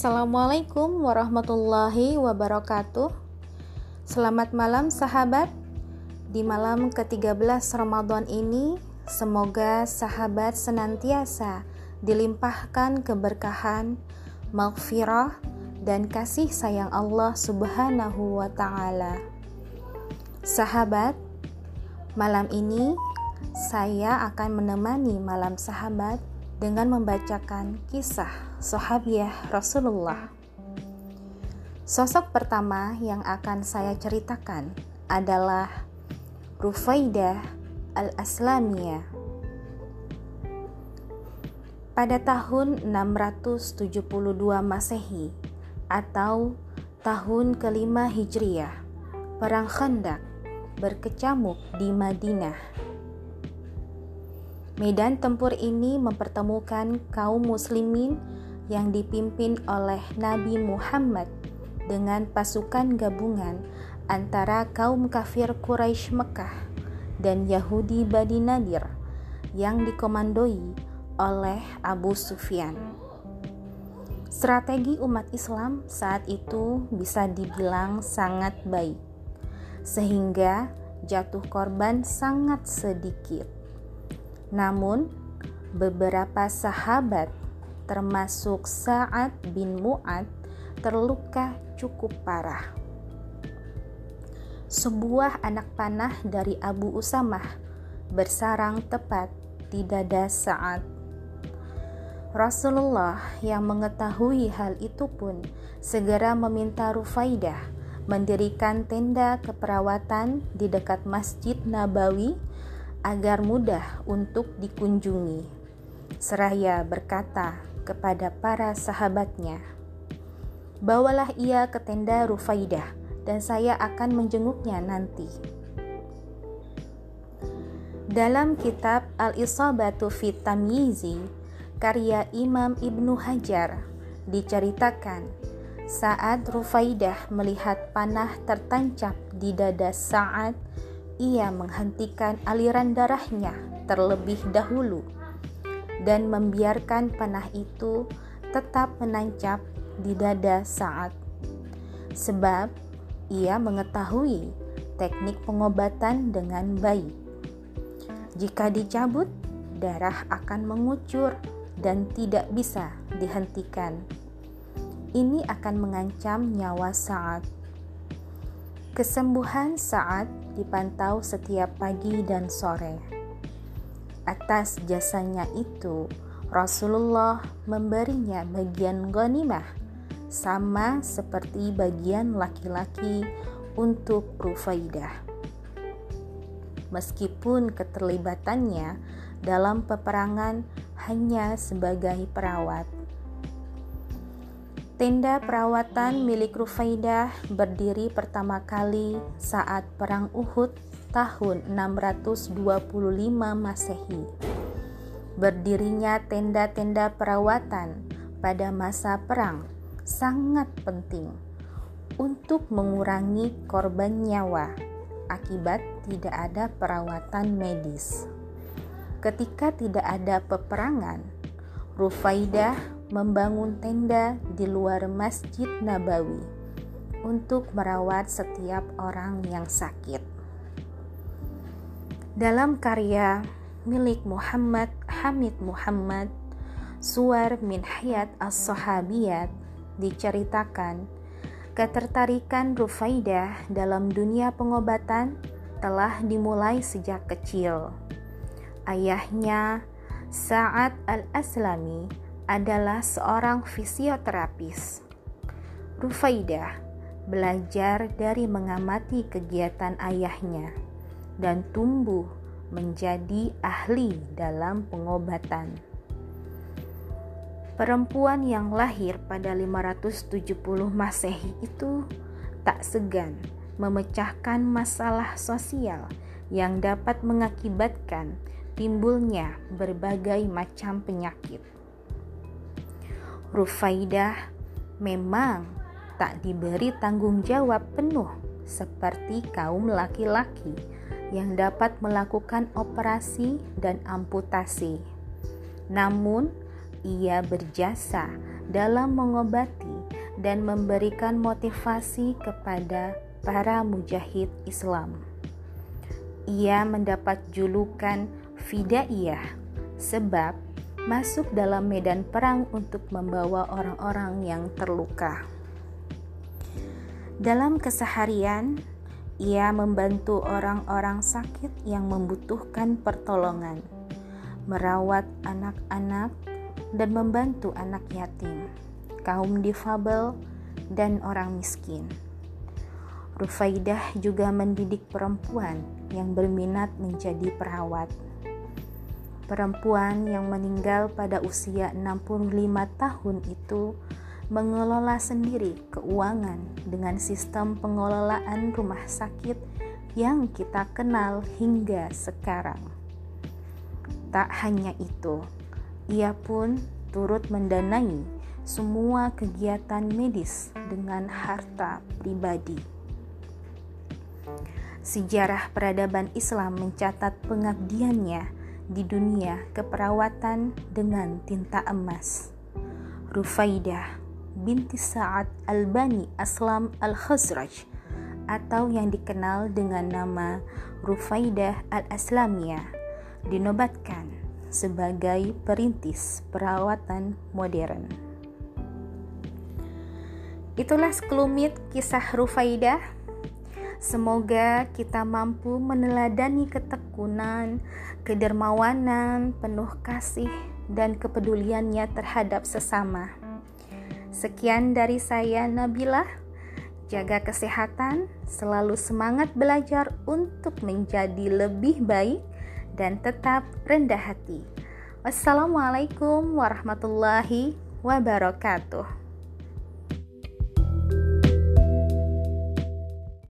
Assalamualaikum warahmatullahi wabarakatuh. Selamat malam sahabat. Di malam ke-13 Ramadan ini, semoga sahabat senantiasa dilimpahkan keberkahan, maghfirah, dan kasih sayang Allah Subhanahu wa taala. Sahabat, malam ini saya akan menemani malam sahabat dengan membacakan kisah sahabiah Rasulullah. Sosok pertama yang akan saya ceritakan adalah Rufaidah al-Aslamiyah. Pada tahun 672 Masehi atau tahun kelima Hijriah, Perang Khandak berkecamuk di Madinah Medan tempur ini mempertemukan kaum muslimin yang dipimpin oleh Nabi Muhammad dengan pasukan gabungan antara kaum kafir Quraisy Mekah dan Yahudi Bani Nadir yang dikomandoi oleh Abu Sufyan. Strategi umat Islam saat itu bisa dibilang sangat baik, sehingga jatuh korban sangat sedikit. Namun, beberapa sahabat, termasuk Sa'ad bin Mu'ad, terluka cukup parah. Sebuah anak panah dari Abu Usamah bersarang tepat di dada Sa'ad. Rasulullah yang mengetahui hal itu pun segera meminta Rufaidah mendirikan tenda keperawatan di dekat Masjid Nabawi agar mudah untuk dikunjungi. Seraya berkata kepada para sahabatnya, "Bawalah ia ke tenda Rufaidah, dan saya akan menjenguknya nanti." Dalam kitab Al-Isabatu fit Tamyizi, karya Imam Ibnu Hajar, diceritakan saat Rufaidah melihat panah tertancap di dada Sa'ad ia menghentikan aliran darahnya terlebih dahulu dan membiarkan panah itu tetap menancap di dada saat sebab ia mengetahui teknik pengobatan dengan baik. Jika dicabut, darah akan mengucur dan tidak bisa dihentikan. Ini akan mengancam nyawa saat. Kesembuhan saat dipantau setiap pagi dan sore. Atas jasanya itu, Rasulullah memberinya bagian ghanimah sama seperti bagian laki-laki untuk Rufaidah. Meskipun keterlibatannya dalam peperangan hanya sebagai perawat. Tenda perawatan milik Rufaidah berdiri pertama kali saat Perang Uhud tahun 625 Masehi. Berdirinya tenda-tenda perawatan pada masa perang sangat penting untuk mengurangi korban nyawa akibat tidak ada perawatan medis. Ketika tidak ada peperangan, Rufaidah membangun tenda di luar Masjid Nabawi untuk merawat setiap orang yang sakit. Dalam karya milik Muhammad Hamid Muhammad, Suar min Hayat as-Sahabiyat diceritakan ketertarikan Rufaidah dalam dunia pengobatan telah dimulai sejak kecil. Ayahnya Sa'ad al-Aslami adalah seorang fisioterapis. Rufaidah belajar dari mengamati kegiatan ayahnya dan tumbuh menjadi ahli dalam pengobatan. Perempuan yang lahir pada 570 Masehi itu tak segan memecahkan masalah sosial yang dapat mengakibatkan timbulnya berbagai macam penyakit. Rufaidah memang tak diberi tanggung jawab penuh seperti kaum laki-laki yang dapat melakukan operasi dan amputasi. Namun, ia berjasa dalam mengobati dan memberikan motivasi kepada para mujahid Islam. Ia mendapat julukan Fidaiyah sebab masuk dalam medan perang untuk membawa orang-orang yang terluka. Dalam keseharian, ia membantu orang-orang sakit yang membutuhkan pertolongan, merawat anak-anak, dan membantu anak yatim, kaum difabel, dan orang miskin. Rufaidah juga mendidik perempuan yang berminat menjadi perawat. Perempuan yang meninggal pada usia 65 tahun itu mengelola sendiri keuangan dengan sistem pengelolaan rumah sakit yang kita kenal hingga sekarang. Tak hanya itu, ia pun turut mendanai semua kegiatan medis dengan harta pribadi. Sejarah peradaban Islam mencatat pengabdiannya di dunia keperawatan dengan tinta emas. Rufaidah binti Sa'ad al-Bani Aslam al-Khazraj atau yang dikenal dengan nama Rufaidah al-Aslamiyah dinobatkan sebagai perintis perawatan modern. Itulah sekelumit kisah Rufaidah. Semoga kita mampu meneladani ketekunan, kedermawanan, penuh kasih, dan kepeduliannya terhadap sesama. Sekian dari saya Nabila. Jaga kesehatan, selalu semangat belajar untuk menjadi lebih baik dan tetap rendah hati. Wassalamualaikum warahmatullahi wabarakatuh.